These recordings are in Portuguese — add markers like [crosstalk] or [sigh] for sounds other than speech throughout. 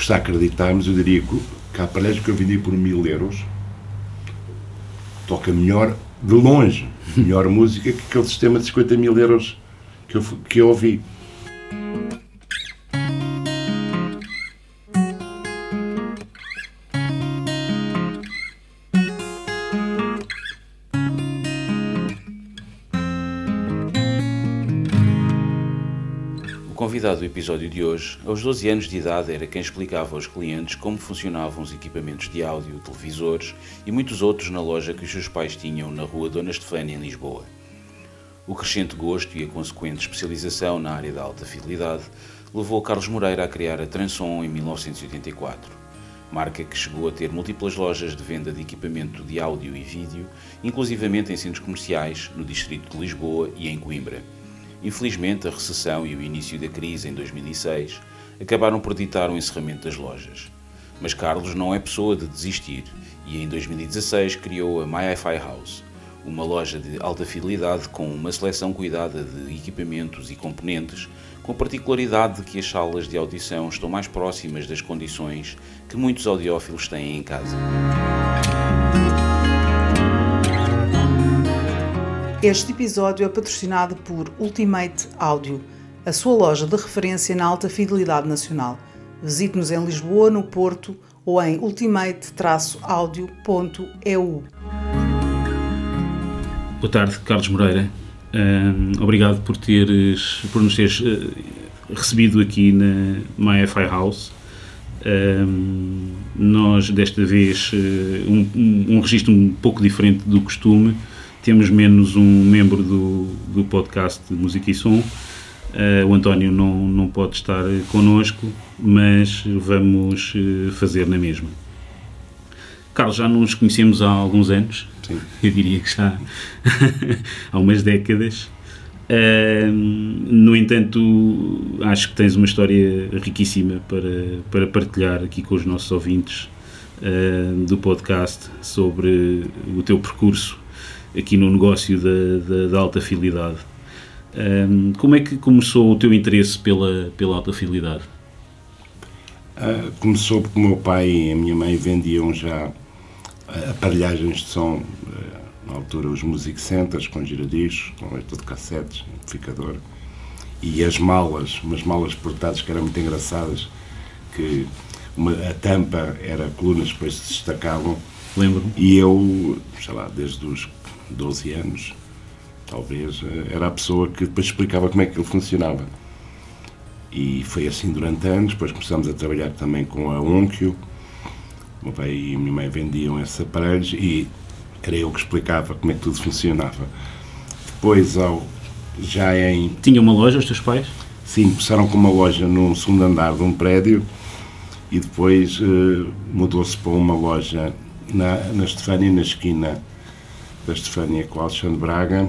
custa acreditar, mas eu diria que, que a aparelho que eu vendi por mil euros toca melhor, de longe, melhor música que aquele sistema de 50 mil euros que eu, que eu ouvi. Episódio de hoje, aos 12 anos de idade, era quem explicava aos clientes como funcionavam os equipamentos de áudio, televisores e muitos outros na loja que os seus pais tinham na rua Dona Estefânia, em Lisboa. O crescente gosto e a consequente especialização na área da alta fidelidade levou Carlos Moreira a criar a Transon em 1984, marca que chegou a ter múltiplas lojas de venda de equipamento de áudio e vídeo, inclusivamente em centros comerciais, no distrito de Lisboa e em Coimbra. Infelizmente, a recessão e o início da crise em 2006 acabaram por ditar o encerramento das lojas. Mas Carlos não é pessoa de desistir e em 2016 criou a MyFi House, uma loja de alta fidelidade com uma seleção cuidada de equipamentos e componentes, com a particularidade de que as salas de audição estão mais próximas das condições que muitos audiófilos têm em casa. Este episódio é patrocinado por Ultimate Audio, a sua loja de referência na alta fidelidade nacional. Visite-nos em Lisboa, no Porto ou em ultimate-audio.eu. Boa tarde, Carlos Moreira. obrigado por, teres, por nos teres uh, recebido aqui na MyFi House. nós, desta vez, um, um, um registro um pouco diferente do costume temos menos um membro do, do podcast de Música e Som. Uh, o António não, não pode estar connosco, mas vamos uh, fazer na mesma. Carlos, já nos conhecemos há alguns anos, Sim. [laughs] eu diria que já [laughs] há umas décadas. Uh, no entanto, acho que tens uma história riquíssima para, para partilhar aqui com os nossos ouvintes do podcast sobre o teu percurso aqui no negócio da, da, da alta fidelidade. Um, como é que começou o teu interesse pela, pela alta fidelidade? Uh, começou porque o meu pai e a minha mãe vendiam já aparelhagens de som, uh, na altura os music centers com giradiscos, com leitor de cassetes, amplificador, e as malas, umas malas portadas que eram muito engraçadas, que uma, a tampa era colunas que depois se destacavam. Lembro. E eu, sei lá, desde os 12 anos, talvez, eh, era a pessoa que depois explicava como é que ele funcionava. E foi assim durante anos, depois começamos a trabalhar também com a Onkyo. O meu pai e a minha mãe vendiam esses aparelhos e era eu que explicava como é que tudo funcionava. Depois, ao, já em. Tinha uma loja, os teus pais? Sim, começaram com uma loja no segundo andar de um prédio e depois uh, mudou-se para uma loja na, na Estefânia, na esquina da Estefânia com o Alexandre Braga,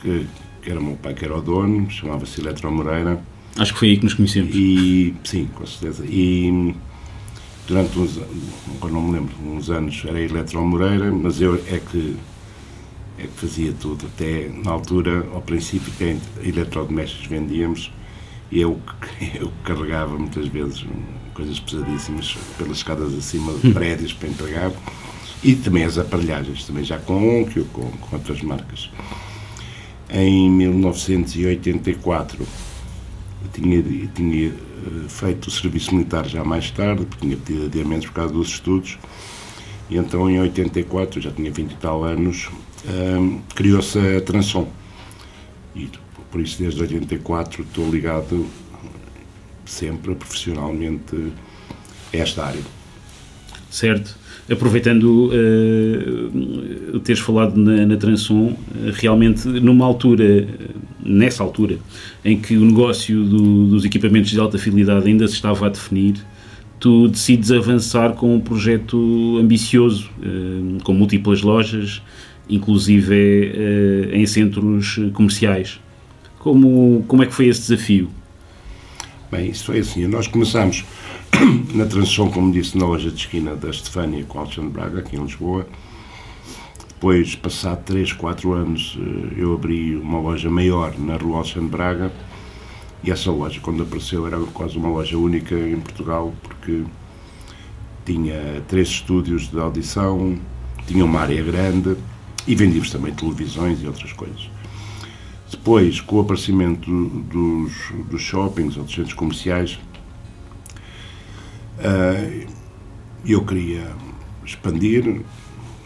que, que era o meu pai que era o dono, chamava-se Eletro Moreira. Acho que foi aí que nos conhecemos. E, sim, com certeza. E durante uns, agora não me lembro, uns anos era Eletro Moreira, mas eu é que, é que fazia tudo. Até na altura, ao princípio, que eletrodomésticos vendíamos, e eu, [laughs] eu carregava muitas vezes coisas pesadíssimas pelas escadas acima de [laughs] prédios para entregar e também as aparelhagens, também já com Onkyo, com, com outras marcas. Em 1984 eu tinha, tinha eh, feito o serviço militar já mais tarde, porque tinha pedido adiamentos por causa dos estudos, e então em 84, já tinha 20 e tal anos, um, criou-se a Transom. E por isso desde 84 estou ligado sempre profissionalmente a esta área. Certo aproveitando uh, teres falado na, na uh, realmente numa altura, nessa altura, em que o negócio do, dos equipamentos de alta fidelidade ainda se estava a definir, tu decides avançar com um projeto ambicioso, uh, com múltiplas lojas, inclusive uh, em centros comerciais. Como, como é que foi esse desafio? Bem, isso foi assim, nós começamos [clears throat] na transição, como disse, na loja de esquina da Estefânia com Alexandre Braga, aqui em Lisboa. Depois, passado 3, 4 anos, eh, eu abri uma loja maior na rua Alexandre Braga e essa loja, quando apareceu, era quase uma loja única em Portugal, porque tinha três estúdios de audição, tinha uma área grande e vendíamos também televisões e outras coisas. Depois, com o aparecimento dos, dos shoppings ou dos centros comerciais, eu queria expandir.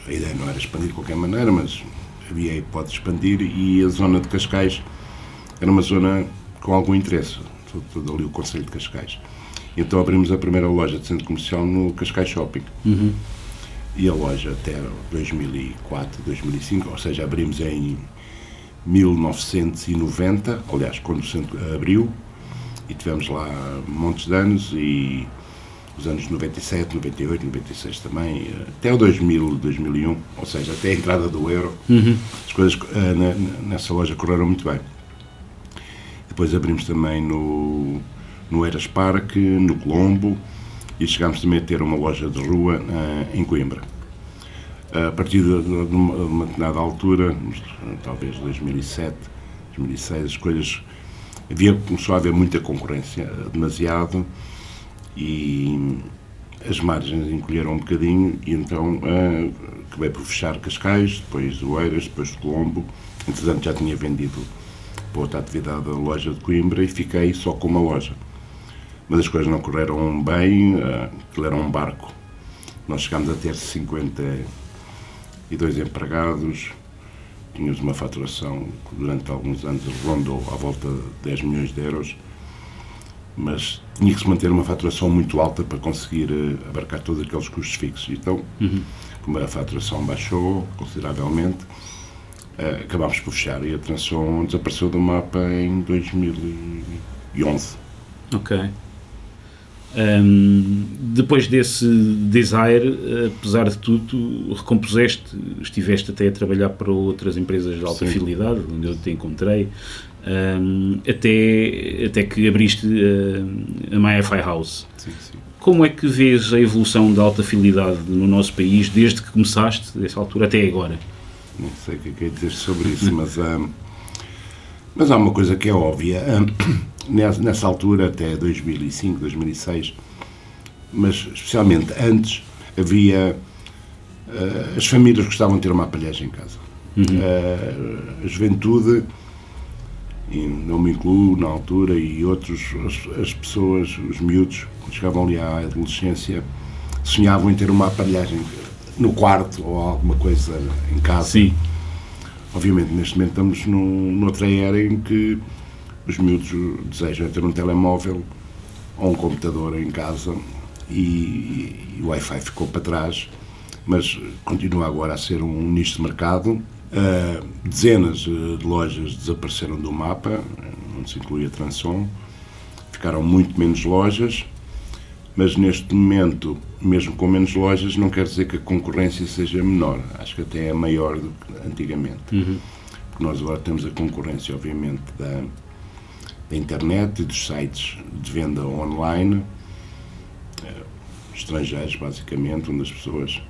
A ideia não era expandir de qualquer maneira, mas havia a hipótese de expandir e a zona de Cascais era uma zona com algum interesse, todo, todo ali o Conselho de Cascais. Então abrimos a primeira loja de centro comercial no Cascais Shopping. Uhum. E a loja até 2004, 2005, ou seja, abrimos em 1990, aliás, quando o centro abriu, e tivemos lá montes de anos, e os anos 97, 98, 96 também, até o 2000, 2001, ou seja, até a entrada do euro, uhum. as coisas nessa loja correram muito bem. Depois abrimos também no, no Eras Parque, no Colombo, e chegámos também a ter uma loja de rua em Coimbra a partir de, uma determinada altura, talvez 2007, 2006, as coisas. Havia, começou a haver muita concorrência, demasiado, e as margens encolheram um bocadinho, e então uh, acabei por fechar Cascais, depois do Eiras, depois Colombo. Entretanto, já tinha vendido para outra atividade a loja de Coimbra e fiquei só com uma loja. Mas as coisas não correram bem, uh, aquilo era um barco. Nós chegámos a ter 50 e dois empregados. Tínhamos uma faturação que durante alguns anos rondou à volta de 10 milhões de euros, mas tinha que se manter uma faturação muito alta para conseguir eh, abarcar todos aqueles custos fixos. Então, uhum. como a faturação baixou consideravelmente, uh, acabámos por fechar e a Transom desapareceu do mapa em 2011. Ok. Um, depois desse desire, apesar de tudo, recompuseste, estiveste até a trabalhar para outras empresas de alta Sim. fidelidade, onde eu te encontrei, um, até, até que abriste a, a MyFi House. Sim, sim. Como é que vês a evolução da alta fidelidade no nosso país desde que começaste, dessa altura até agora? Não sei o que é que é dizer sobre isso, mas, um, mas há uma coisa que é óbvia. Um, nessa altura, até 2005, 2006, mas especialmente antes, havia. Uh, as famílias gostavam de ter uma aparelhagem em casa. Uhum. Uh, a juventude, e não me incluo na altura, e outros, as, as pessoas, os miúdos, quando chegavam ali à adolescência, sonhavam em ter uma aparelhagem no quarto ou alguma coisa em casa. Sim. Obviamente, neste momento estamos num, noutra era em que os miúdos desejam ter um telemóvel ou um computador em casa e, e o Wi-Fi ficou para trás, mas continua agora a ser um nicho de mercado. Uh, dezenas de lojas desapareceram do mapa, onde se inclui a Transom, ficaram muito menos lojas, mas neste momento, mesmo com menos lojas, não quer dizer que a concorrência seja menor, acho que até é maior do que antigamente. Uhum. Porque nós agora temos a concorrência, obviamente, da, da internet e dos sites de venda online, eh, estrangeiros, basicamente, onde as pessoas,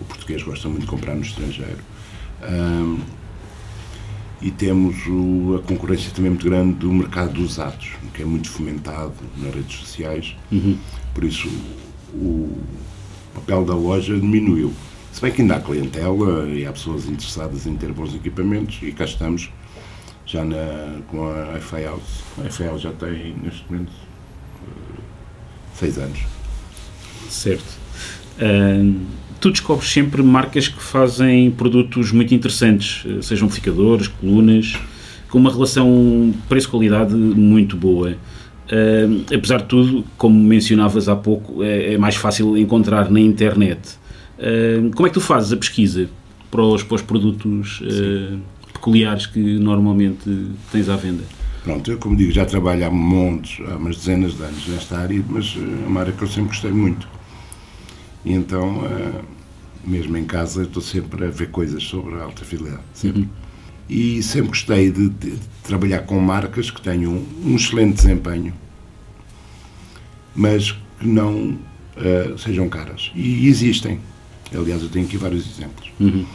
o português gosta muito de comprar no estrangeiro. Um, e temos o, a concorrência também muito grande do mercado dos usados, que é muito fomentado nas redes sociais. Uhum. Por isso, o papel da loja diminuiu. Se bem que ainda há clientela e há pessoas interessadas em ter bons equipamentos, e cá estamos já na, com a FAL. A FAL já tem, neste momento, uh, seis anos. Certo. Uh, tu descobres sempre marcas que fazem produtos muito interessantes, eh, sejam amplificadores, colunas, com uma relação preço-qualidade muito boa. Uh, apesar de tudo, como mencionavas há pouco, é, é mais fácil encontrar na internet. Uh, como é que tu fazes a pesquisa para os, para os produtos uh, peculiares que normalmente tens à venda? Pronto, eu como digo, já trabalho há montes, há umas dezenas de anos nesta área, mas é uma área que eu sempre gostei muito. E então, eh, mesmo em casa, estou sempre a ver coisas sobre a alta fidelidade. Sempre. Uhum. E sempre gostei de, de, de, trabalhar com marcas que tenham um excelente desempenho, mas que não uh, sejam caras. E existem. Aliás, eu tenho aqui vários exemplos. Uhum.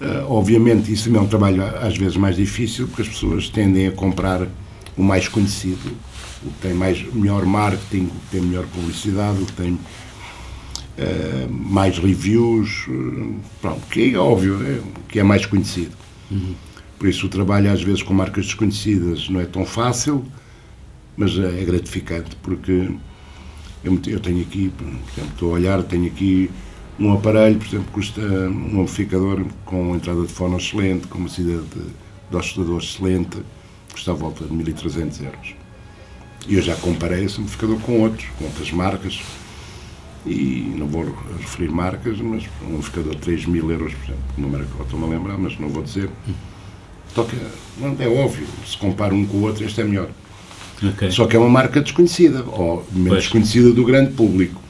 Uh, obviamente, isso também é um trabalho às vezes mais difícil, porque as pessoas tendem a comprar o mais conhecido o que tem mais, melhor marketing, o que tem melhor publicidade, o que tem uh, mais reviews, uh, pronto, que é óbvio, é, que é mais conhecido. Uhum. Por isso o trabalho às vezes com marcas desconhecidas não é tão fácil, mas é gratificante, porque eu, eu tenho aqui, por exemplo, estou a olhar, tenho aqui um aparelho, por exemplo, custa um amplificador com entrada de fono excelente, com uma saída de, de oscilador excelente, custa à volta de 1.300 euros. E eu já comparei esse amplificador com outros, com outras marcas, e não vou referir marcas, mas um amplificador de 3 mil euros, por exemplo, uma marca que eu estou-me a lembrar, mas não vou dizer. Toca, é óbvio, se compara um com o outro, este é melhor. Okay. Só que é uma marca desconhecida, ou menos pois. desconhecida do grande público.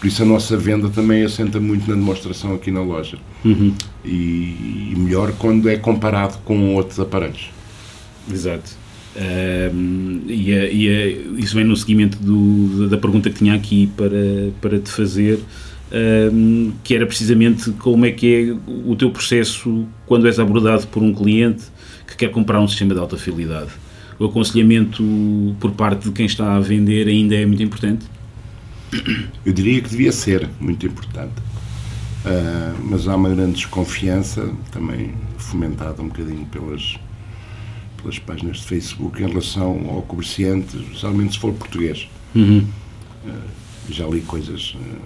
Por isso a nossa venda também assenta muito na demonstração aqui na loja. Uhum. E, e, melhor quando é comparado com outros aparelhos. Exato. E, a, e a, isso vem no seguimento do, da pergunta que tinha aqui para, para te fazer, que era precisamente como é que é o teu processo quando és abordado por um cliente que quer comprar um sistema de alta fidelidade. O aconselhamento por parte de quem está a vender ainda é muito importante? Eu diria que devia ser muito importante. Uh, mas há uma grande desconfiança, também fomentada um bocadinho pelas, pelas páginas de Facebook, em relação ao comerciante, especialmente se for português. Uhum. Uh, já li coisas uh,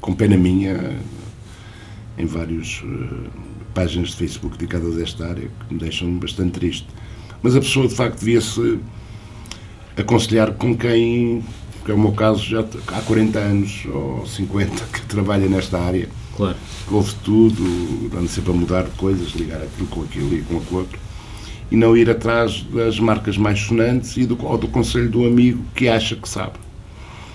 com pena minha em várias páginas de Facebook dedicadas a esta área que me deixam bastante triste. Mas a pessoa, de facto, devia-se aconselhar com quem que é o meu caso já há 40 anos ou 50 que trabalha nesta área. Claro. Ouve tudo, anda sempre a mudar coisas, ligar aquilo com aquilo e com aquilo outro. E não ir atrás das marcas mais sonantes e do, ou do conselho do amigo que acha que sabe.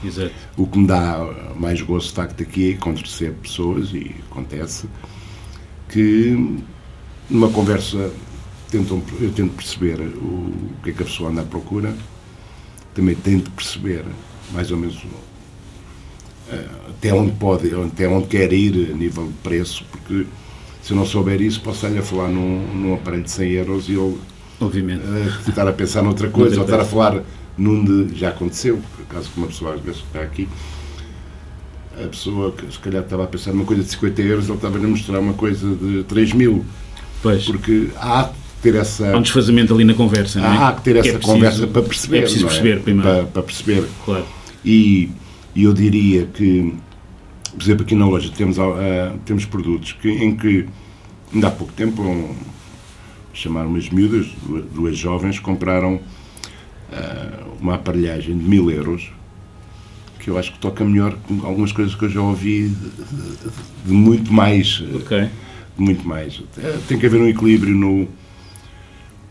Exato. O que me dá mais gosto, de facto, aqui é recebo pessoas, e acontece, que numa conversa tentam, eu tento perceber o, o que é que a pessoa anda à procura, também tento perceber mais ou menos eh, até onde pode, até onde quer ir a nível de preço, porque se eu não souber isso, posso estar a falar num, num aparelho de 100 euros e eu Obviamente. Uh, estar a pensar noutra coisa, ou estar a falar num de. Já aconteceu, por acaso que uma pessoa às vezes está aqui, a pessoa que se calhar estava a pensar numa coisa de 50 euros, ele estava a mostrar uma coisa de 3 mil. Pois. Porque há ter essa. Há um desfazamento ali na conversa, não é? Há que ter essa é preciso, conversa para perceber. É preciso é? perceber primeiro. Para, para perceber. Claro. E, e eu diria que, por exemplo, aqui na loja temos, uh, temos produtos que, em que, ainda há pouco tempo, um, chamaram umas miúdas, duas, jovens, compraram uh, uma aparelhagem de mil euros que eu acho que toca melhor com algumas coisas que eu já ouvi de, de, de muito mais. Ok. De muito mais. Tem que haver um equilíbrio no,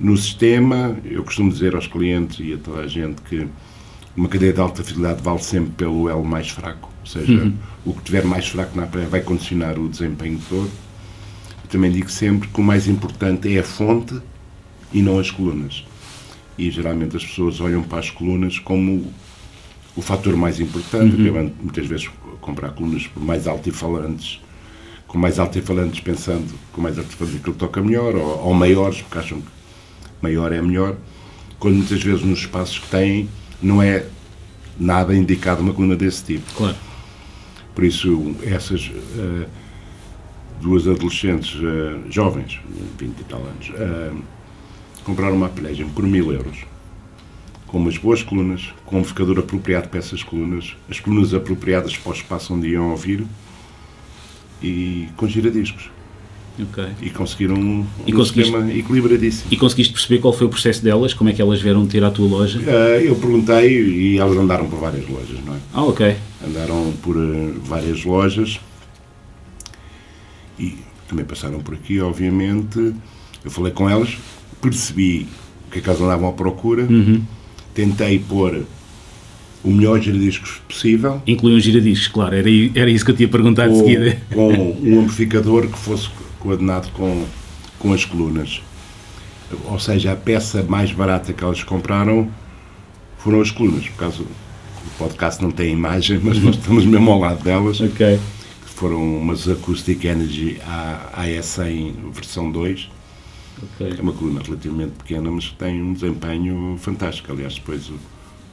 no sistema. Eu costumo dizer aos clientes e a toda a gente que uma cadeia de alta fidelidade vale sempre pelo elo mais fraco, seja, uhum. o que tiver mais fraco na praia vai condicionar o desempenho todo. Eu também digo sempre que o mais importante é a fonte e não as colunas. E geralmente as pessoas olham para as colunas como o fator mais importante, uhum. acabando muitas vezes comprar colunas por mais altifalantes, com mais altifalantes pensando com mais altifalantes aquilo toca melhor, ou, ou maiores, porque acham que maior é melhor, quando muitas vezes nos espaços que têm não é nada indicado uma coluna desse tipo. Claro. Por isso, essas uh, duas adolescentes uh, jovens, 20 e tal anos, uh, compraram uma aparelhagem por mil euros, com umas boas colunas, com um amplificador apropriado para essas colunas, as colunas apropriadas para o espaço onde iam ouvir e com giradiscos. Okay. E conseguiram um, e um sistema equilibradíssimo. E conseguiste perceber qual foi o processo delas? Como é que elas vieram ter à tua loja? Uh, eu perguntei e elas andaram por várias lojas, não é? Ah, ok. Andaram por uh, várias lojas e também passaram por aqui, obviamente. Eu falei com elas, percebi o que é que elas andavam à procura, uhum. tentei pôr o melhor giradiscos possível. Inclui um giradiscos, claro, era, era isso que eu tinha perguntado com, de seguida. Com um amplificador que fosse coordenado com, com as colunas. Ou seja, a peça mais barata que elas compraram foram as colunas. Por causa o podcast não tem imagem, mas nós estamos mesmo ao lado delas. Ok. Foram umas Acoustic Energy AS100 versão 2 Okay. É uma coluna relativamente pequena, mas tem um desempenho fantástico. Aliás, depois o,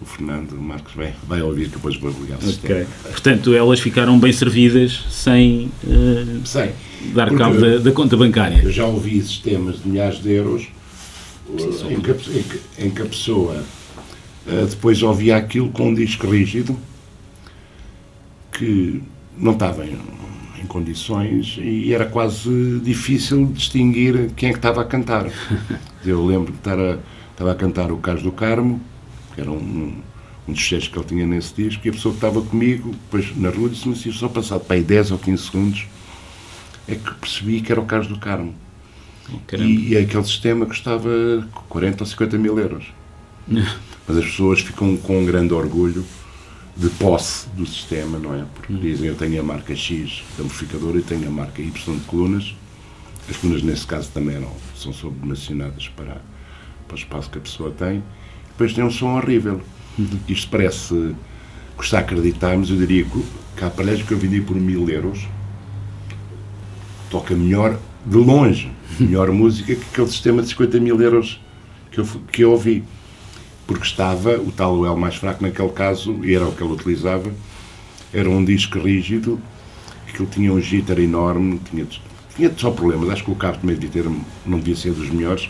o Fernando Marcos vai, vai ouvir que depois vou ligar o okay. sistema. Portanto, elas ficaram bem servidas sem, uh, sem. dar cabo da, da, conta bancária. Eu já ouvi sistemas de milhares de euros Sim, em, que, em, que, em, que, a pessoa uh, depois ouvia aquilo com um disco rígido que não estava em, em, condições e era quase difícil distinguir quem é que estava a cantar. [laughs] Eu lembro de estar a, estava a cantar o Carlos do Carmo, que era um, um dos gestos que ele tinha nesse disco, e a pessoa que estava comigo, depois na rua, disse-me assim, só passado para aí 10 ou 15 segundos, é que percebi que era o Carlos do Carmo. E, e aquele sistema custava 40 ou 50 mil euros. [laughs] Mas as pessoas ficam com um grande orgulho de posse do sistema, não é? Porque hum. dizem eu tenho a marca X de amplificador e tenho a marca Y de colunas. As colunas, nesse caso, também eram, são subdimensionadas para, para o espaço que a pessoa tem. Depois tem um som horrível. Isto parece custar acreditar, mas eu diria que a aparelho que eu vendi por mil euros toca melhor, de longe, melhor [laughs] música que aquele sistema de 50 mil euros que eu, que eu ouvi. Porque estava o tal L mais fraco naquele caso, e era o que ele utilizava, era um disco rígido, que ele tinha um jitter enorme, tinha, tinha só problemas, acho que o cabo também devia ter, não devia ser dos melhores,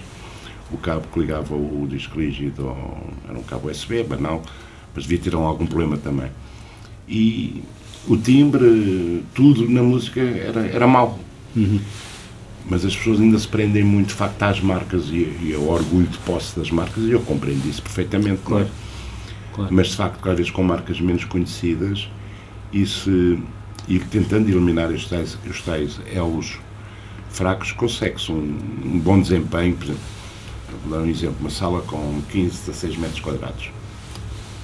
o cabo que ligava o disco rígido, era um cabo USB, banal, mas devia ter algum problema também. E o timbre, tudo na música era, era mau. Uhum mas as pessoas ainda se prendem muito de facto às marcas e, e ao orgulho de posse das marcas e eu compreendo isso perfeitamente, claro. É? claro. Mas de facto, cada vez com marcas menos conhecidas e, se, e tentando eliminar os tais, os tais elos fracos, consegue-se um, um, bom desempenho, por exemplo, vou dar um exemplo, uma sala com 15, 16 metros quadrados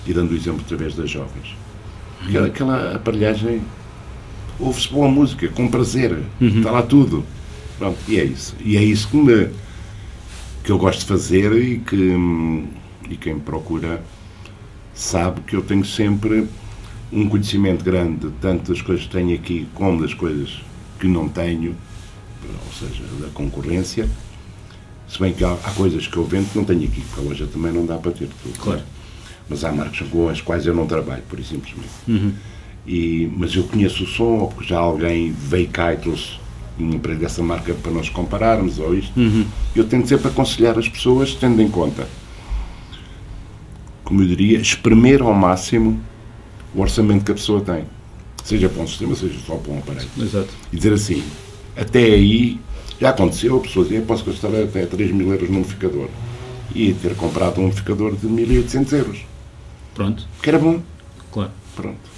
e dando o exemplo através das jovens. Aquela, aquela aparelhagem ouve-se boa música, com prazer, uhum. está lá tudo. Pronto, e é isso. E é isso que, me, que eu gosto de fazer e que e quem me procura sabe que eu tenho sempre um conhecimento grande, tanto das coisas que tenho aqui como das coisas que não tenho, ou seja, da concorrência. Se bem que há, há coisas que eu vendo que não tenho aqui, porque a loja também não dá para ter tudo. Claro. Mas há marcas com as quais eu não trabalho, por simplesmente. Uhum. E, mas eu conheço o som, ou porque já alguém veio cá e trouxe um emprego dessa marca para nós compararmos ou isto. Uhum. Eu tento sempre aconselhar as pessoas, tendo em conta, como eu diria, espremer ao máximo o orçamento que a pessoa tem. Seja para um sistema, seja só para um aparelho. Exato. E dizer assim, até aí, já aconteceu, a pessoa dizia, posso gastar até 3 mil euros num amplificador. E ter comprado um amplificador de 1.800 euros. Pronto. Que era bom. Claro. Pronto.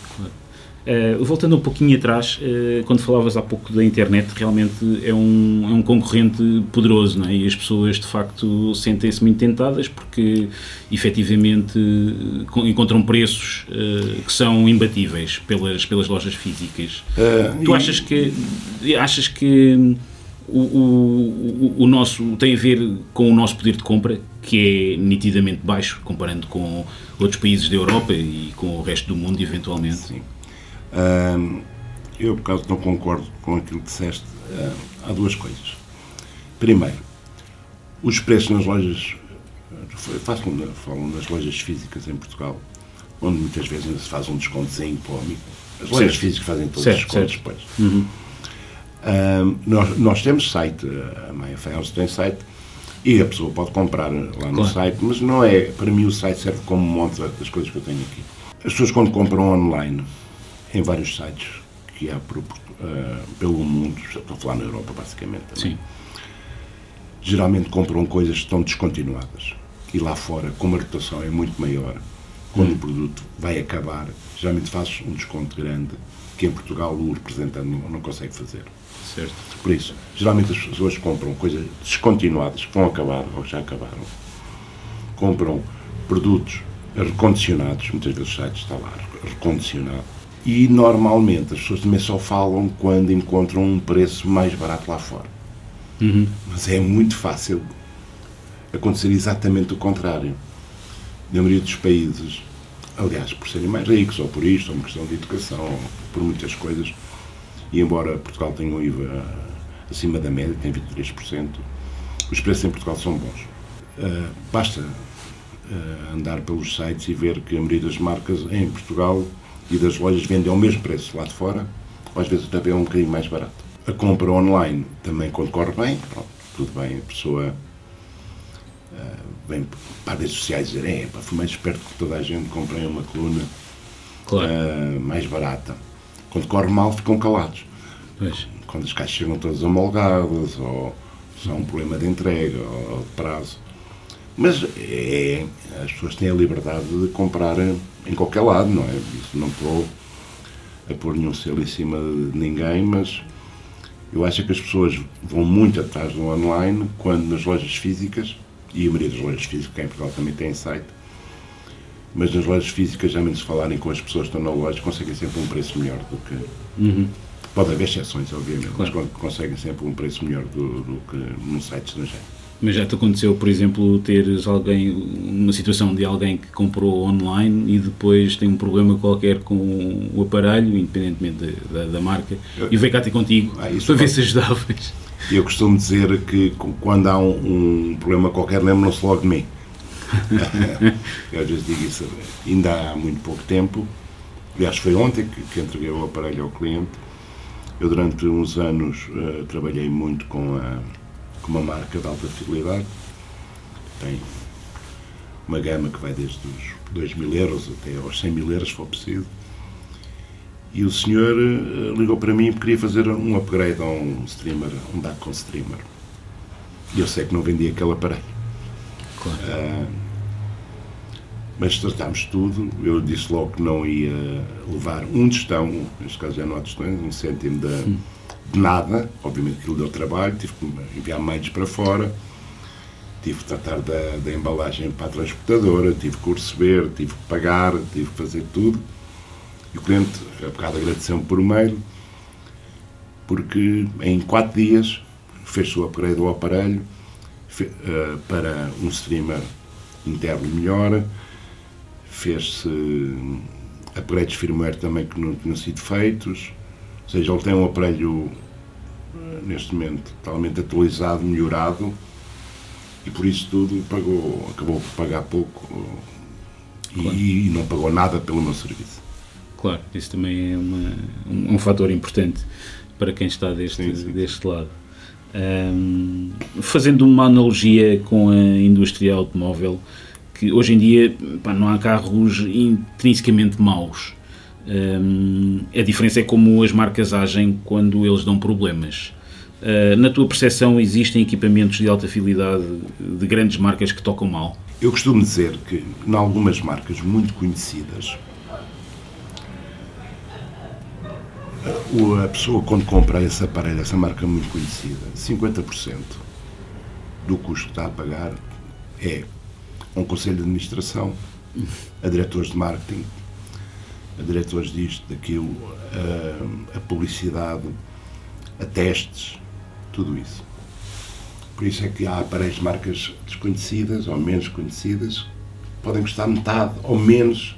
Uh, voltando um pouquinho atrás, uh, quando falavas há pouco da internet, realmente é um, é um concorrente poderoso, não é? E as pessoas, de facto, sentem-se muito tentadas porque, efetivamente, encontram preços uh, que são imbatíveis pelas, pelas lojas físicas. tu achas que, achas que o, o, o nosso tem a ver com o nosso poder de compra, que é nitidamente baixo, comparando com outros países da Europa e com o resto do mundo, eventualmente? Sim eu, por causa não concordo com aquilo que disseste, há duas coisas. Primeiro, os preços nas lojas, faço, falo nas lojas físicas em Portugal, onde muitas vezes se faz um descontozinho para o amigo. As lojas certo. físicas fazem todos certo, os descontos certo. depois. Uhum. Nós, nós, temos site, a Maia Ferros tem site, e a pessoa pode comprar lá no claro. site, mas não é, para mim o site serve como montra das coisas que eu tenho aqui. As pessoas quando compram online, em vários sites que há por, uh, pelo mundo, estou a falar na Europa basicamente também. Sim. Geralmente compram coisas que estão descontinuadas. E lá fora, como a rotação é muito maior, quando hum. o produto vai acabar, geralmente fazes um desconto grande que em Portugal o representante não, não consegue fazer. Certo. Por isso, geralmente as pessoas compram coisas descontinuadas que vão acabar ou já acabaram. Compram produtos recondicionados, muitas vezes o site está lá recondicionado, e normalmente as pessoas também só falam quando encontram um preço mais barato lá fora. Uhum. Mas é muito fácil acontecer exatamente o contrário. Na maioria dos países, aliás, por serem mais ricos, ou por isto, ou uma questão de educação, ou por muitas coisas, e embora Portugal tenha um IVA acima da média, tem 23%, os preços em Portugal são bons. Uh, basta uh, andar pelos sites e ver que a maioria das marcas em Portugal e das lojas vendem ao mesmo preço lá de fora, ou às vezes até é um bocadinho mais barato. A compra online também, quando corre bem, pronto, tudo bem, a pessoa uh, vem para as redes sociais dizer: é, pá, fui mais esperto que toda a gente, comprei uma coluna claro. mais barata. Quando corre mal, ficam calados. Pois. Quando as caixas chegam todas homologadas, ou se há um problema de entrega, ou de prazo. Mas é, as pessoas têm a liberdade de comprar em qualquer lado, não é? Isso não estou a pôr nenhum selo em cima de ninguém, mas eu acho que as pessoas vão muito atrás do online quando nas lojas físicas, e a maioria das lojas físicas, que em Portugal também tem site, mas nas lojas físicas, já menos falarem com as pessoas que estão na loja, conseguem sempre um preço melhor do que. Uhum. Pode haver exceções, obviamente, claro. mas conseguem sempre um preço melhor do, do que num site estrangeiro. Mas já te aconteceu, por exemplo, teres alguém, uma situação de alguém que comprou online e depois tem um problema qualquer com o aparelho, independentemente da, da, da marca, eu, e veio cá ter contigo ah, para ver se ajudavas. Eu costumo dizer que quando há um, um problema qualquer, lembram-se logo de mim. Eu às vezes digo isso, ainda há muito pouco tempo, aliás, foi ontem que, que entreguei o aparelho ao cliente. Eu, durante uns anos, uh, trabalhei muito com a com uma marca de alta fidelidade. Tem uma gama que vai desde os 2 mil euros até aos 100 mil euros, se for preciso. E o senhor eh, ligou para mim e queria fazer um upgrade a um streamer, um DAC com streamer. E eu sei que não vendia aquele aparelho. Claro. Uh, mas tratámos tudo. Eu disse logo que não ia levar um tostão, neste caso já não há tostões, um cêntimo de, de nada, obviamente aquilo deu trabalho, tive que enviar meios para fora, tive que tratar da, da embalagem para a transportadora, tive que receber, tive que pagar, tive que fazer tudo. E o cliente, a bocado agradeceu-me por mail, porque em quatro dias fez o upgrade do aparelho para um streamer interno melhor, fez-se upgrades de firmware também que não tinham sido feitos, ou seja, ele tem um aparelho neste momento totalmente atualizado, melhorado e por isso tudo pagou, acabou por pagar pouco claro. e, não pagou nada pelo meu serviço. Claro, isso também é uma, um, um fator importante para quem está deste, sim, sim. deste lado. Um, fazendo uma analogia com a indústria automóvel, que hoje em dia pá, não há carros intrinsecamente maus. Um, a diferença é como as marcas agem quando eles dão problemas. Uh, na tua percepção, existem equipamentos de alta fidelidade de grandes marcas que tocam mal? Eu costumo dizer que, em algumas marcas muito conhecidas, a pessoa, quando compra esse aparelho, essa marca muito conhecida, 50% do custo que está a pagar é um conselho de administração, a diretores de marketing, a diretores disto, daquilo, a, a publicidade, a testes, tudo isso. Por isso é que há aparelhos de marcas desconhecidas ou menos conhecidas podem custar metade ou menos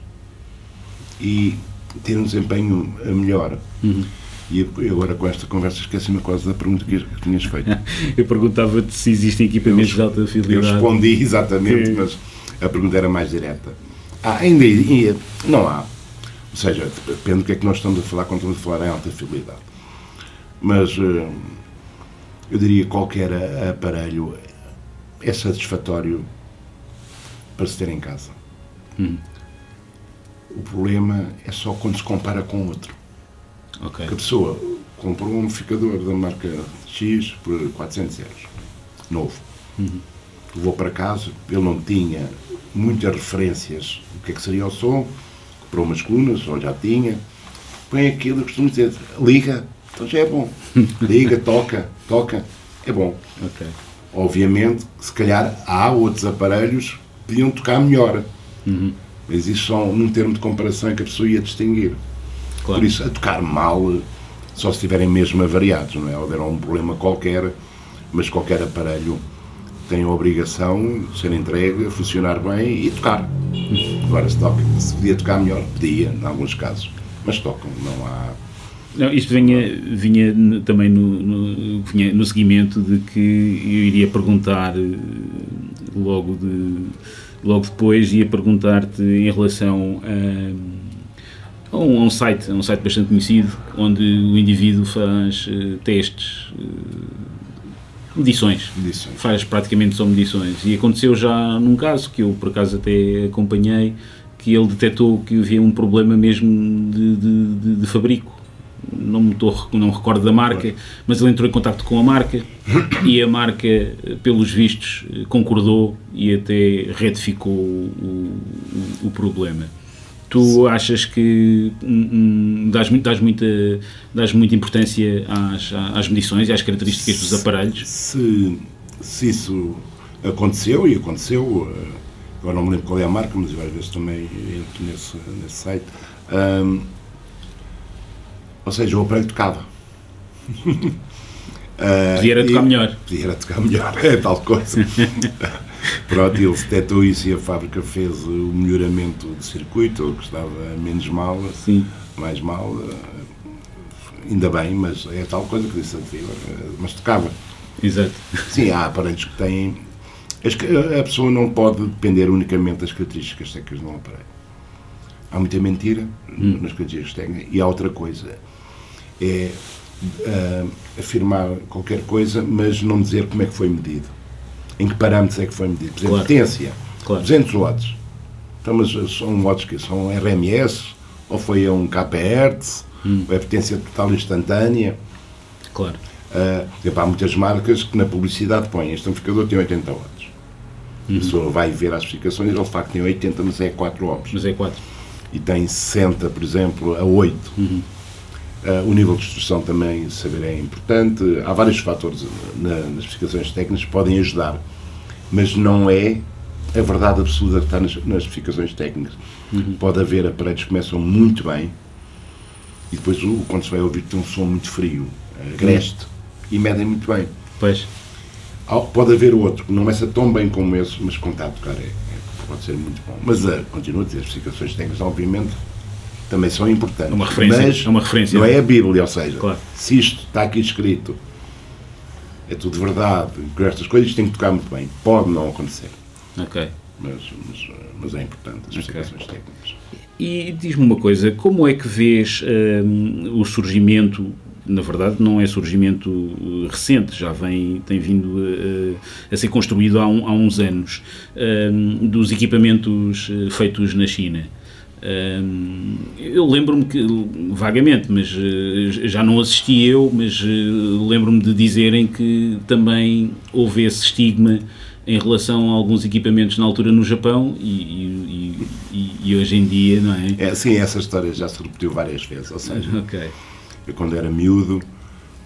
e ter um desempenho melhor. Uhum. E agora com esta conversa esqueci-me quase da pergunta que tinhas feito. [laughs] Eu perguntava-te se existem equipamentos eu, de alta fidelidade. Eu respondi exatamente, mas a pergunta era mais direta. Ah, ainda não há. Ou seja, depende do que é que nós estamos a falar quando estamos a falar em alta fidelidade. Mas eh, eu diria que qualquer aparelho é satisfatório para se ter em casa. Hum. O problema é só quando se compara com outro. Okay. Que a pessoa comprou um amplificador da marca X por 400 euros, novo. Uhum. Levou para casa, ele não tinha muitas referências do que é que seria o som, comprou umas colunas, ou já tinha, põe aquilo, costumo dizer, liga, então já é bom. [laughs] Liga, toca, toca, é bom. Okay. Obviamente, se calhar há outros aparelhos que podiam tocar melhor. Uhum. Mas isso só num termo de comparação que a pessoa ia distinguir. Claro. Por isso, a tocar mal, só se estiverem mesmo avariados, não é? Houver um problema qualquer, mas qualquer aparelho tem a obrigação de ser entregue, funcionar bem e tocar. Agora, se, toca, se podia tocar melhor, podia, em alguns casos, mas tocam, não há Não, isto vinha, vinha também no, no, vinha no seguimento de que eu iria perguntar eh, logo, de, logo depois, ia perguntar-te em relação a, a, um, um, site, um site bastante conhecido, onde o indivíduo faz uh, testes, uh, medições, medições, faz praticamente só medições. E aconteceu já num caso que eu por acaso até acompanhei, que ele detectou que havia um problema mesmo de, de, de, de fabrico não me, não me recordo da marca, mas ele entrou em contato com a marca e a marca, pelos vistos, concordou e até retificou o, o, o problema. Tu achas que hum, dás, dás, muita, dás muita importância às, às medições e às características dos aparelhos? Se, se isso aconteceu, e aconteceu, eh, agora não me lembro qual é a marca, mas eu às vezes também entro nesse, nesse site. Um, ou seja, o aparelho tocava. podia era [laughs] tocar melhor. Podia era tocar melhor, [laughs] é tal coisa. [laughs] Pronto, ele detectou isso e a fábrica fez o melhoramento do circuito, que estava menos mal, Sim. mais mal. Ainda bem, mas é tal coisa que disse anterior, mas tocava. Exato. Sim, há aparelhos que têm. A pessoa não pode depender unicamente das características técnicas de um aparelho. Há muita mentira hum. nas características técnicas e há outra coisa é uh, afirmar qualquer coisa, mas não dizer como é que foi medido. Em que parâmetros é que foi medido. Por exemplo, claro. potência, claro. 200 watts. Então, mas são watts que são RMS, ou foi a um kHz, hum. ou é potência total instantânea. Claro. Uh, exemplo, há muitas marcas que na publicidade põem este amplificador tem 80 watts. Uhum. A pessoa vai ver as explicações e ele de facto tem 80, mas é 4 ohms. Mas é 4. E tem 60, por exemplo, a 8. Uhum. Uh, o nível de instrução também, saber, é importante. Há vários fatores na, nas especificações técnicas que podem ajudar, mas não é a verdade absoluta que está nas, nas especificações técnicas. Uhum. Pode haver aparelhos que começam muito bem e depois, quando se vai ouvir, tem um som muito frio, agreste, uhum. e medem muito bem. Pois. Pode haver outro que não começa tão bem como esse, mas quando está a tocar é, é, pode ser muito bom. Mas uh, continua a ter especificações técnicas, obviamente, também são importantes. É uma referência. Mas é uma referência. Não é a Bíblia, ou seja, claro. se isto está aqui escrito, é tudo verdade, com estas coisas tem que tocar muito bem. Pode não acontecer. Ok. Mas, mas, mas é importante, as explicações okay. técnicas. E diz-me uma coisa, como é que vês um, o surgimento na verdade não é surgimento uh, recente, já vem, tem vindo a, a ser construído há, um, há uns anos, um, dos equipamentos uh, feitos na China eu lembro-me que, vagamente, mas eh, já não assisti eu, mas eh, lembro-me de dizerem que também houve esse estigma em relação a alguns equipamentos na altura no Japão e, e, e, e hoje em dia, não é? é? Sim, essa história já se repetiu várias vezes, ou seja, [laughs] okay. eu quando era miúdo,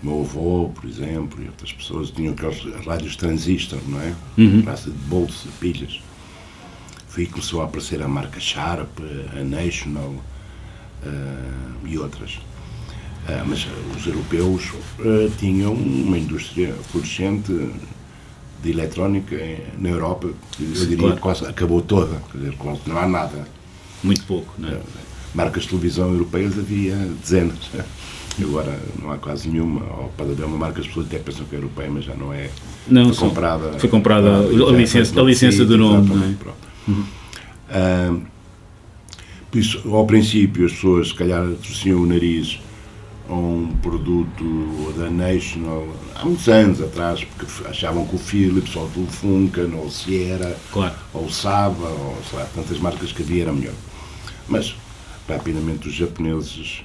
meu avô, por exemplo, e outras pessoas tinham aqueles rádios transistor, não é? Uhum. de bolsa, pilhas Foi começou a aparecer a marca Sharp, a National uh, e outras. Uh, mas os europeus uh, tinham uma indústria florescente de eletrónica na Europa, eu diria claro. que quase acabou toda, quer dizer, quase não há nada. Muito pouco, não é? Marcas de televisão europeias havia dezenas. [laughs] Agora não há quase nenhuma, ou pode haver uma marca, as pessoas até pensam que é europeia, mas já não é. Não, foi comprada. Foi comprada a, a, licença, a licença do nome. Não é? Uhum. Uh, por isso, ao princípio, as pessoas, se calhar, torciam o nariz a um produto da National há muitos anos atrás, porque achavam que o Philips ou o Funken ou o Sierra claro. ou o Saba ou sei lá, tantas marcas que havia era melhor. Mas rapidamente os japoneses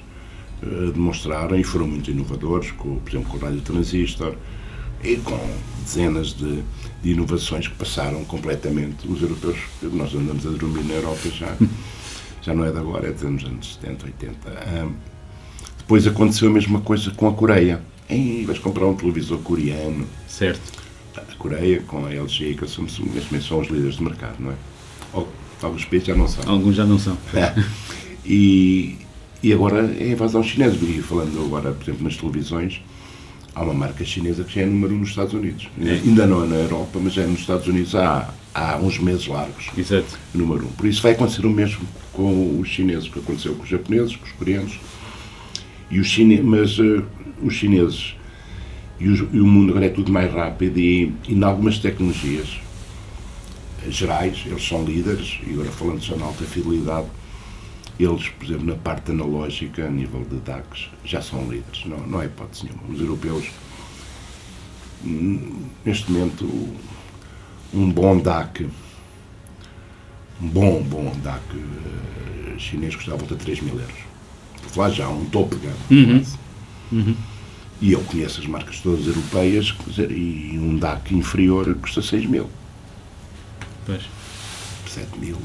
uh, demonstraram e foram muito inovadores, com, por exemplo com o rádio transistor e com dezenas de de inovações que passaram completamente os europeus. Nós andamos a dormir na Europa já, já não é de agora, é dos anos 70, 80. Um, depois aconteceu a mesma coisa com a Coreia. Ei, vais comprar um televisor coreano. Certo. A Coreia, com a LG e com a Samsung, neste são os líderes de mercado, não é? Ou, alguns países já não são. Alguns já não são. e, e agora é a invasão chinesa. E falando agora, por exemplo, nas televisões, há uma marca chinesa que já é número um nos Estados Unidos. É. Ainda não é na Europa, mas já é nos Estados Unidos há, há uns meses largos. Exato. Número um. Por isso vai acontecer o mesmo com os chineses, que aconteceu com os japoneses, com os coreanos E os chine... Mas uh, os chineses e, os, e, o mundo agora é tudo mais rápido e, e em algumas tecnologias gerais, eles são líderes, e agora falando só na alta fidelidade, eles, por exemplo, na parte analógica, a nível de DACs, já são líderes, não, não há hipótese nenhuma. Os europeus, neste momento, um bom DAC, um bom, bom DAC uh, chinês custa à volta de 3 mil euros. Lá já, um topo de gama. Uhum. Uhum. E eu conheço as marcas todas europeias, dizer, e um DAC inferior custa 6 mil. Pois. 7 mil.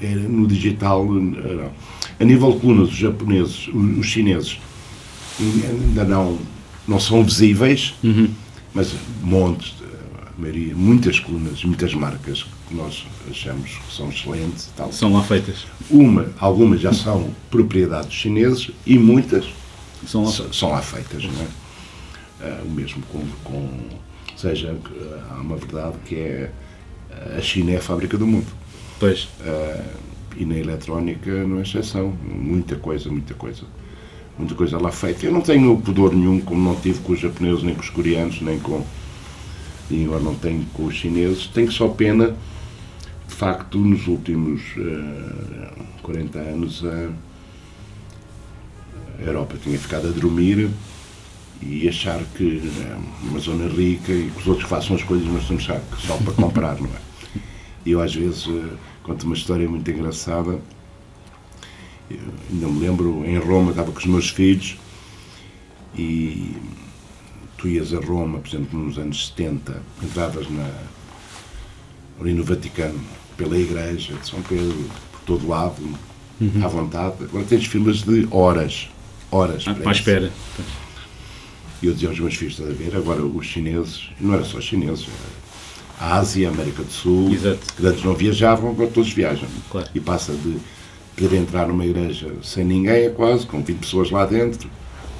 Eh, era no digital. Era. A nível de colunas, os japoneses, os chineses, ainda não, não são visíveis, uhum. mas montes, a maioria, muitas colunas, muitas marcas que nós achamos que são excelentes. Tal. São lá feitas. Uma, algumas já são propriedade dos chineses e muitas são lá, são lá feitas. Não é? Uh, o mesmo com, com. Ou seja, há uma verdade que é a China é a fábrica do mundo. Pois. Uh, e na eletrónica não é exceção. Muita coisa, muita coisa. Muita coisa lá feita. Eu não tenho pudor nenhum, como não tive com os japoneses, nem com os coreanos, nem com. E agora não tenho com os chineses. Tenho só pena, de facto, nos últimos uh, 40 anos, a, Europa tinha ficado a dormir e achar que é uma zona rica e que os outros façam as coisas, nós estamos só para comprar, não é? E eu às vezes eh, conto uma história muito engraçada. Eu ainda me lembro, em Roma, estava com os meus filhos e tu ias a Roma, por exemplo, nos anos 70, entravas na, ali no Vaticano, pela igreja de São Pedro, por todo lado, uhum. à vontade. Agora tens filas de horas, horas. Ah, para a espera. E eu dizia aos meus filhos, estás a ver, agora os chineses, não era só chineses, era a Ásia, a América do Sul, Exato. que antes não viajavam, agora todos viajam. Claro. E passa de poder entrar numa igreja sem ninguém, é quase, com 20 pessoas lá dentro,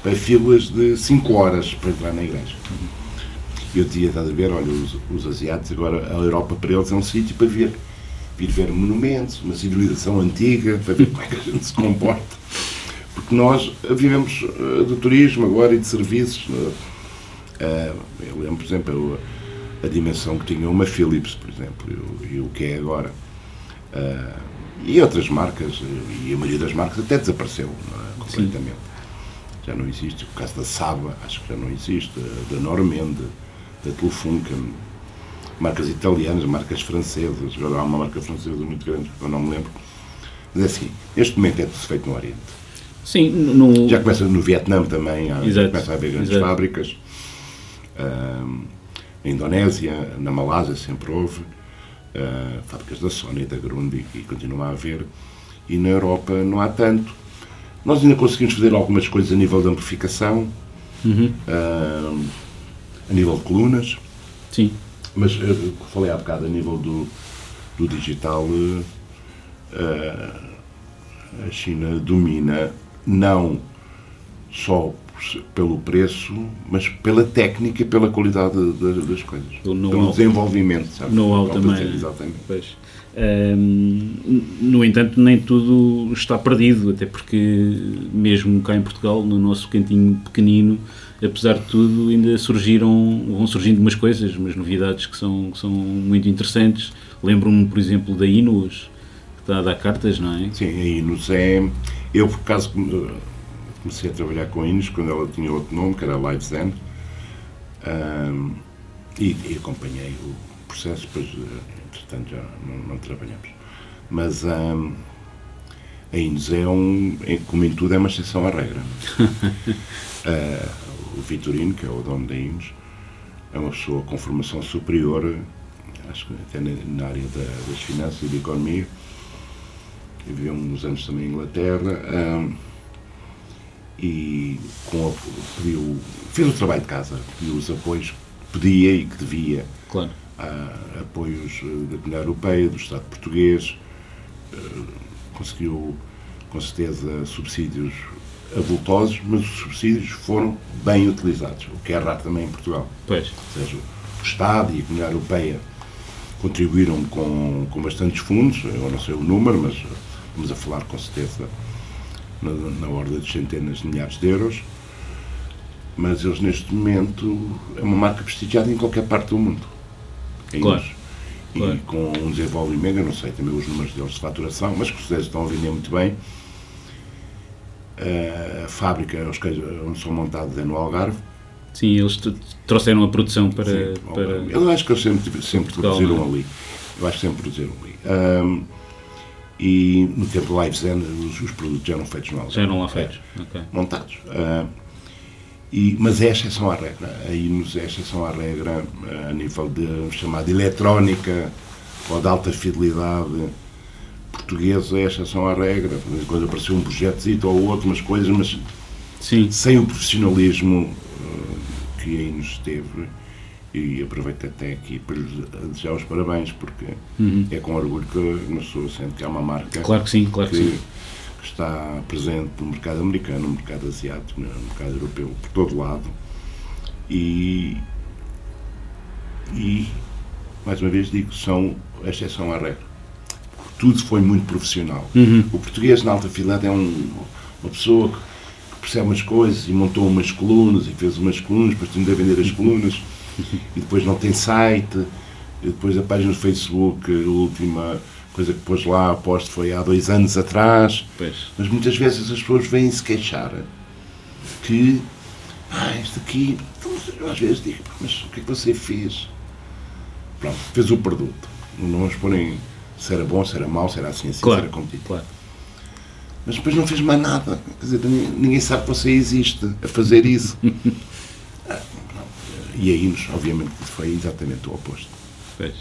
para filas de 5 horas para entrar na igreja. E eu dizia, estás a ver, olha, os, os asiáticos, agora a Europa para eles é um sítio para vir, vir ver monumentos, uma civilização antiga, para ver como é que a gente se comporta. Porque nós vivemos do turismo agora e de serviços. Eu lembro, por exemplo, a dimensão que tinha uma Philips, por exemplo, e o que é agora. Uh, e outras marcas, e a maioria das marcas até desapareceu é? completamente. Sim. Já não existe. O caso da Saba, acho que já não existe, da Normende, da Telefunken, marcas italianas, marcas francesas. Agora há uma marca francesa muito grande, eu não me lembro. Mas é assim, neste momento é tudo feito no Oriente. Sim, no... Já começa no Vietnã também, há, começa a haver grandes Exato. fábricas. Uh, na Indonésia, na Malásia sempre houve uh, fábricas da Sony, da Grundig e continua a haver. E na Europa não há tanto. Nós ainda conseguimos fazer algumas coisas a nível de amplificação, uhum. uh, a nível de colunas. Sim. Mas eu falei há bocado a nível do, do digital, uh, a China domina não só pelo preço, mas pela técnica e pela qualidade das, das coisas. Pelo desenvolvimento, sabe? Know-how também. Exatamente. Pois. Um, no entanto, nem tudo está perdido, até porque, mesmo cá em Portugal, no nosso cantinho pequenino, apesar de tudo, ainda surgiram, vão surgindo umas coisas, umas novidades que são, que são muito interessantes. Lembro-me, por exemplo, da Inuos, que está a dar cartas, não é? Sim, a Inuos é. Eu, por acaso comecei a trabalhar com a Inês quando ela tinha outro nome, que era Live Zen, um, e, e, acompanhei o processo, depois, entretanto, já não, não trabalhamos. Mas um, a Inês é um, como em tudo, é uma exceção à regra. uh, [laughs] o Vitorino, que é o dono da Inês, é uma pessoa com formação superior, acho que até na, área da, das finanças e da economia, viveu uns anos também em Inglaterra. Um, e com a, pediu, fez o trabalho de casa, pediu os apoios que podia e que devia. Claro. Uh, apoios da Comunidade Europeia, do Estado português, uh, conseguiu com certeza subsídios avultosos, mas os subsídios foram bem utilizados, o que é raro também em Portugal. Pois. Ou seja, o Estado e a Comunidade Europeia contribuíram com, com bastantes fundos, eu não sei o número, mas estamos a falar com certeza na, na ordem de centenas de milhares de euros, mas eles neste momento é uma marca prestigiada em qualquer parte do mundo. É Claro. isso. E Claro. com um desenvolvimento, eu não sei também os números deles de faturação, mas que os estão a vender muito bem. A fábrica onde são montados é no Algarve. Sim, eles trouxeram a produção para. Sim, para Eu acho que eles sempre, sempre Portugal, produziram não é? ali. Eu acho que sempre produziram ali. Ahm, e no tempo do Live Zen, os, os produtos já eram feitos no Algarve. já eram lá feitos. Ok. montados. Ah, e, mas é exceção à regra. Aí nos é exceção à regra ah, a nível de chamada eletrónica ou de alta fidelidade portuguesa é exceção à regra. Quando apareceu um projeto ou outro, umas coisas, mas Sim, sem o profissionalismo ah, que aí nos teve. E aproveito até aqui para lhes desejar os parabéns, porque é com orgulho que uma pessoa sente que é uma marca Uhum. claro que sim, claro que que, sim. que está presente no mercado americano, no mercado asiático, no mercado europeu, por todo lado. E, e mais uma vez digo, são a exceção à regra. Tudo foi muito profissional. O português na alta fidelidade é um- uma pessoa que, que percebe umas coisas e montou umas colunas e fez umas colunas, depois tem de vender as colunas [laughs] e depois não tem site, e depois a página do Facebook, a última coisa que pôs lá, aposto, foi há dois anos atrás. Pois. Mas muitas vezes as pessoas vêm se queixar que, ah, isto aqui, então, eu às vezes digo, mas o que é que você fez? Pronto, fez o produto. Não vamos pôr em se era bom, se era mau, se era assim, assim, Claro, se era competitivo. claro. Mas depois não fez mais nada. Quer dizer, ninguém sabe que você existe a fazer isso. [laughs] E aí, obviamente, foi exatamente o oposto. Pois.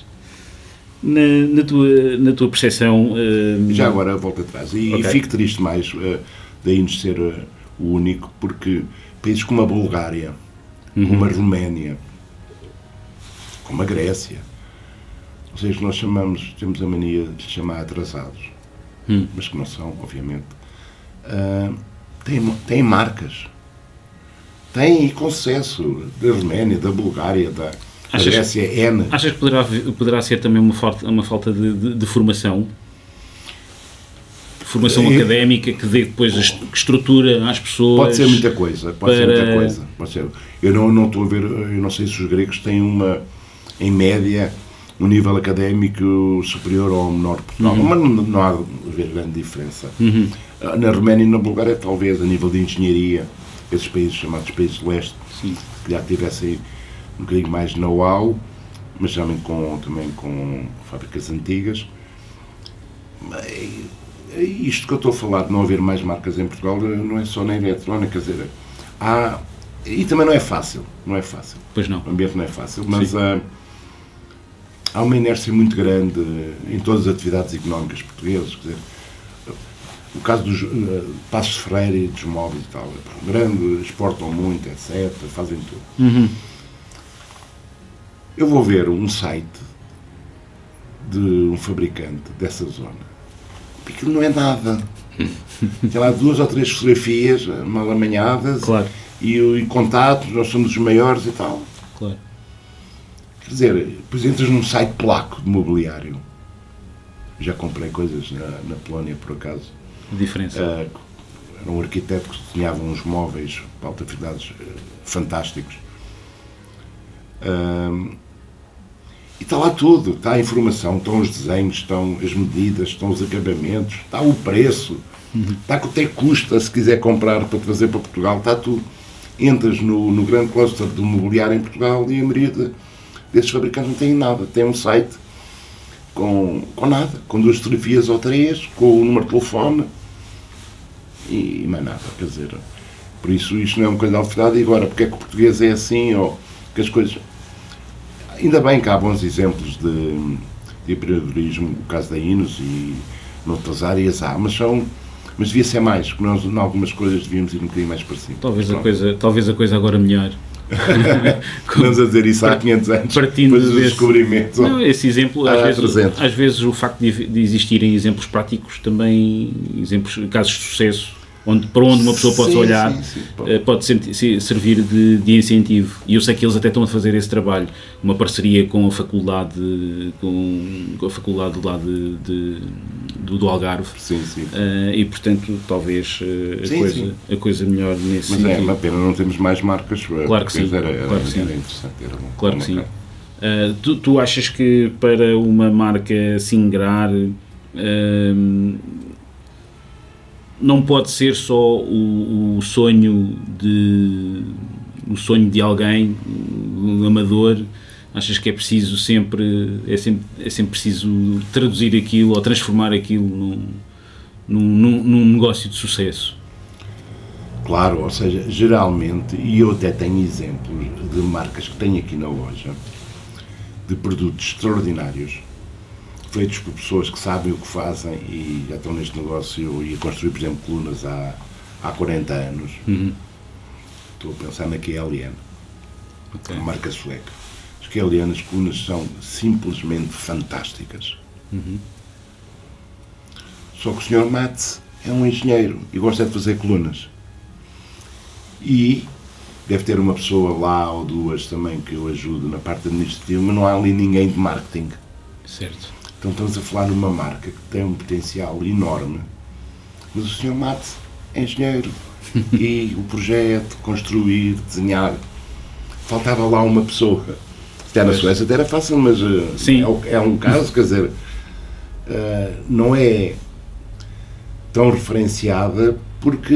Na, na tua, na tua percepção. eh, Já agora volto atrás. E, Ok. e fico triste mais uh, daí nos ser eh, o único, porque países como a Bulgária, como a Roménia, como a Grécia, ou seja, nós chamamos, temos a mania de chamar atrasados, Hum. mas que não são, obviamente, ah, têm, têm marcas. Têm com sucesso da Roménia, da Bulgária, da, Achas- Grécia, N. Achas que poderá, poderá ser também uma falta, uma falta de, de- de formação? Formação É. académica que dê depois a est- que estrutura às pessoas. Pode ser muita coisa, pode ser para- muita coisa. Pode ser. Eu não, não estou a ver, eu não sei se os gregos têm uma, em média, um nível académico superior ou menor Portugal, Uhum. mas não, não há grande diferença. Ah, Na Roménia e na Bulgária, talvez, a nível de engenharia, esses países chamados países de leste, Sim. que já tivessem um bocadinho mais know-how, mas também com, também com fábricas antigas. Mas, é isto que eu estou a falar de não haver mais marcas em Portugal não é só na eletrónica, quer dizer, há, e também não é fácil, não é fácil. Pois não. O ambiente não é fácil, mas há, há uma inércia muito grande em todas as atividades económicas portuguesas, quer dizer, o caso dos eh, Passos Ferreira e dos móveis e tal, é grande, exportam muito, etc., fazem tudo. Eu vou ver um site de um fabricante dessa zona. Aquilo não é nada. [laughs] Tem lá duas ou três fotografias eh, mal amanhadas Claro. e, e contatos, nós somos os maiores e tal. Claro. Quer dizer, depois entras num site polaco de mobiliário. Já comprei coisas na, na Polónia, por acaso. Diferença. Ah, era um arquiteto que desenhava uns móveis para alta eh, fantásticos. Ah, e está lá tudo, está a informação, estão os desenhos, estão as medidas, estão os acabamentos, está o preço, está quanto é que custa se quiser comprar para trazer para Portugal, está tudo. Entras no, no grande cluster do mobiliário em Portugal e a maioria de- desses fabricantes não tem nada, tem um site com, com nada, com duas fotografias ou três, com o número de telefone e, e mais nada, quer dizer, por isso isto não é uma coisa alfredade e agora, porque é que o português é assim, ou que as coisas... Ainda bem que há bons exemplos de, de empreendedorismo, o caso da Inos e noutras áreas há, mas são... Mas devia ser mais, porque nós, em algumas coisas, devíamos ir um bocadinho mais para cima. Talvez a, coisa, talvez a coisa agora melhor. [laughs] Andamos a dizer isso há 500 anos, Partindo depois desse- descobrimentos. Não, esse exemplo, às, vezes, 300. às vezes o facto de, de existirem exemplos práticos também, exemplos, casos de sucesso, onde, para onde uma pessoa possa Sim, olhar, sim, sim, pode. eh, servir de, de incentivo. E eu sei que eles até estão a fazer esse trabalho, uma parceria com a faculdade, com, com a faculdade lá de, de, do, do Algarve. Sim, sim. Uh, e portanto, talvez uh, a, Sim, coisa, sim. a coisa melhor nesse Mas é sentido. uma pena não temos mais marcas. Claro que sim, Era, era, claro que sim. era interessante. Era bom. Claro que Bom sim. Uh, tu, tu achas que para uma marca se ingrar um, não pode ser só o, o sonho de o sonho de alguém, um amador, achas que é preciso sempre é sempre, é sempre preciso traduzir aquilo ou transformar aquilo num, num, num- negócio de sucesso? Claro, ou seja, geralmente, e eu até tenho exemplos de marcas que tenho aqui na loja, de produtos extraordinários, feitos por pessoas que sabem o que fazem e já estão neste negócio. Eu ia construir, por exemplo, colunas há, há 40 anos. Estou a pensar na QLN, Ok. uma marca sueca. As QLN, as colunas são simplesmente fantásticas. Só que o Sr. Matz é um engenheiro e gosta de fazer colunas. E deve ter uma pessoa lá ou duas também que eu ajudo na parte administrativa, mas não há ali ninguém de marketing. Certo. Então estamos a falar numa marca que tem um potencial enorme, mas o Sr. Matz é engenheiro [laughs] e o projeto, construir, desenhar, faltava lá uma pessoa. Até na. Suécia até era fácil, mas eh, Sim. é, é um caso, quer dizer, eh, não é tão referenciada porque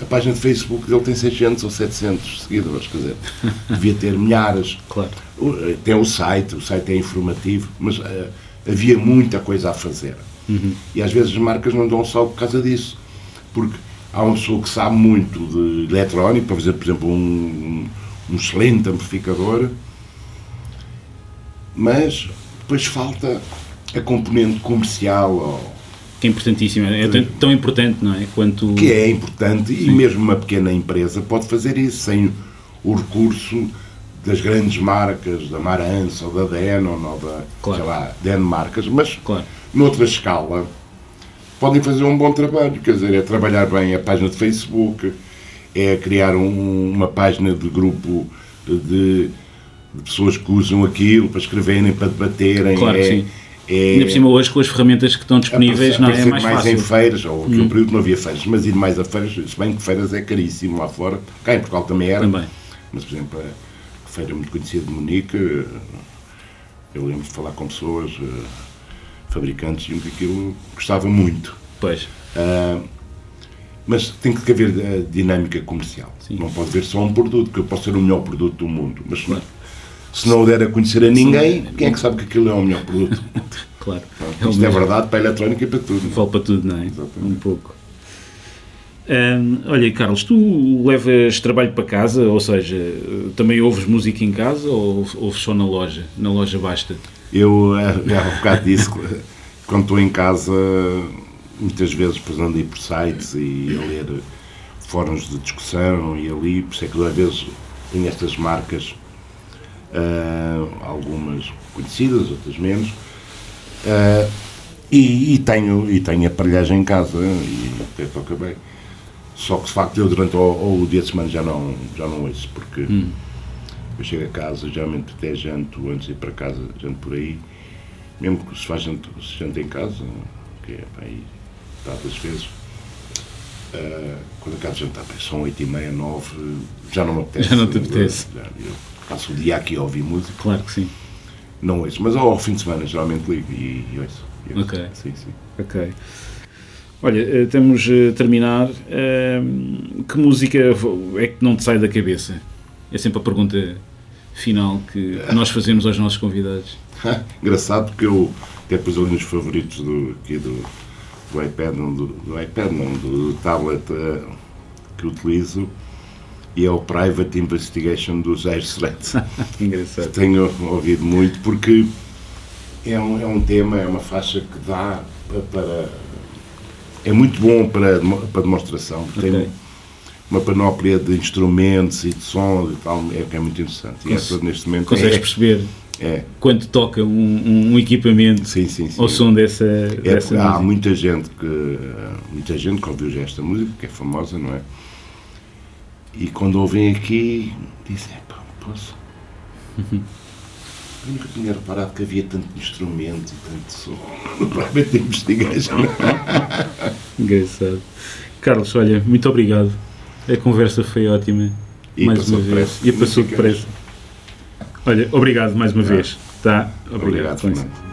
a página de Facebook dele tem 600 ou 700 seguidores, quer dizer, [laughs] devia ter milhares. Claro. Tem o site, o site é informativo, mas eh, havia muita coisa a fazer. E às vezes as marcas não dão só por causa disso. Porque há uma pessoa que sabe muito de eletrónico, para fazer, por exemplo, um, um excelente amplificador, mas depois falta a componente comercial, ou- Que é importantíssimo. É tão, tão importante, não é? Quanto. que é importante, e mesmo uma pequena empresa pode fazer isso sem o recurso das grandes marcas, da Marantz ou da Denon ou da, Claro. lá, Denmarcas, mas Claro. noutra escala podem fazer um bom trabalho, quer dizer, é trabalhar bem a página de Facebook, é criar um- uma página de grupo de, de pessoas que usam aquilo para escreverem, para debaterem, Claro é, sim. É- Ainda por cima, hoje, com as ferramentas que estão disponíveis, não é? Mais mais fácil. Hum. em feiras, ou que um período não havia feiras, mas ir mais a feiras, se bem que feiras é caríssimo lá fora, cá em Portugal também era, Também. mas por exemplo, a feira muito conhecida de Munique, eu lembro de falar com pessoas, eh, fabricantes, e que aquilo gostava muito. Pois. Ah, mas tem que haver eh, dinâmica comercial. Sim. Não pode haver só um produto, que eu posso ser o melhor produto do mundo, mas não- se não o der a conhecer a ninguém, quem é que sabe que aquilo é o melhor produto? [laughs] Claro. Isto é verdade para a eletrónica e para tudo. Vale para tudo, não é? Exatamente. Um pouco. Hum, olha, Carlos, tu levas trabalho para casa, ou seja, também ouves música em casa ou ouves só na loja? Na loja basta? Eu, eh, há um bocado disso, [laughs] quando estou em casa, muitas vezes passando aí por sites e a ler fóruns de discussão e ali, por isso é que às vezes tenho estas marcas, ah, algumas conhecidas, outras menos, ah, e, e tenho, e tenho aparelhagem em casa e até toca bem. Só que de facto eu durante o, o dia de semana já não, já não ouço, porque eu chego a casa, geralmente até janto, antes de ir para casa, janto por aí, mesmo que se faz janto, se janta em casa, que é para aí, tantas vezes, ah, quando acabo de jantar, são oito e meia, nove, já não me apetece. Já não te apetece. Já, eu passo o dia aqui a ouvir música, Claro que sim. não ouço, mas ao fim de semana geralmente ligo e, e ouço. e ouço. Ok. Sim, sim. Ok. Olha, eh, temos a terminar. Hum, que música é que não te sai da cabeça? É sempre a pergunta final que que nós fazemos aos nossos convidados. [laughs] Engraçado porque eu até pus ali nos favoritos do, aqui do, do iPad, não, do, do iPad, não, do tablet eh, que utilizo, e é o Private Investigation do Jair Strait. [laughs] Engraçado. Tenho ouvido muito porque é um, é um tema, é uma faixa que dá pa- para. É muito bom para, para demonstração, porque Ok. tem uma panóplia de instrumentos e de sons e tal, é, que é muito interessante. E Cons- essa, neste momento Consegues é, perceber é, quando toca um, um equipamento sim, sim, sim. ao som dessa, É, dessa há música? muita gente que muita gente que ouviu já esta música, que é famosa, não é? E quando ouvem aqui, dizem, pá, posso? [laughs] Eu nunca tinha reparado que havia tanto instrumento e tanto som. [laughs] Provavelmente investiguei [laughs] já. Engraçado. Carlos, olha, muito obrigado. A conversa foi ótima. E mais uma vez. depressa. E passou depressa. Olha, obrigado mais uma Ah. vez. Tá? Obrigado. Obrigado.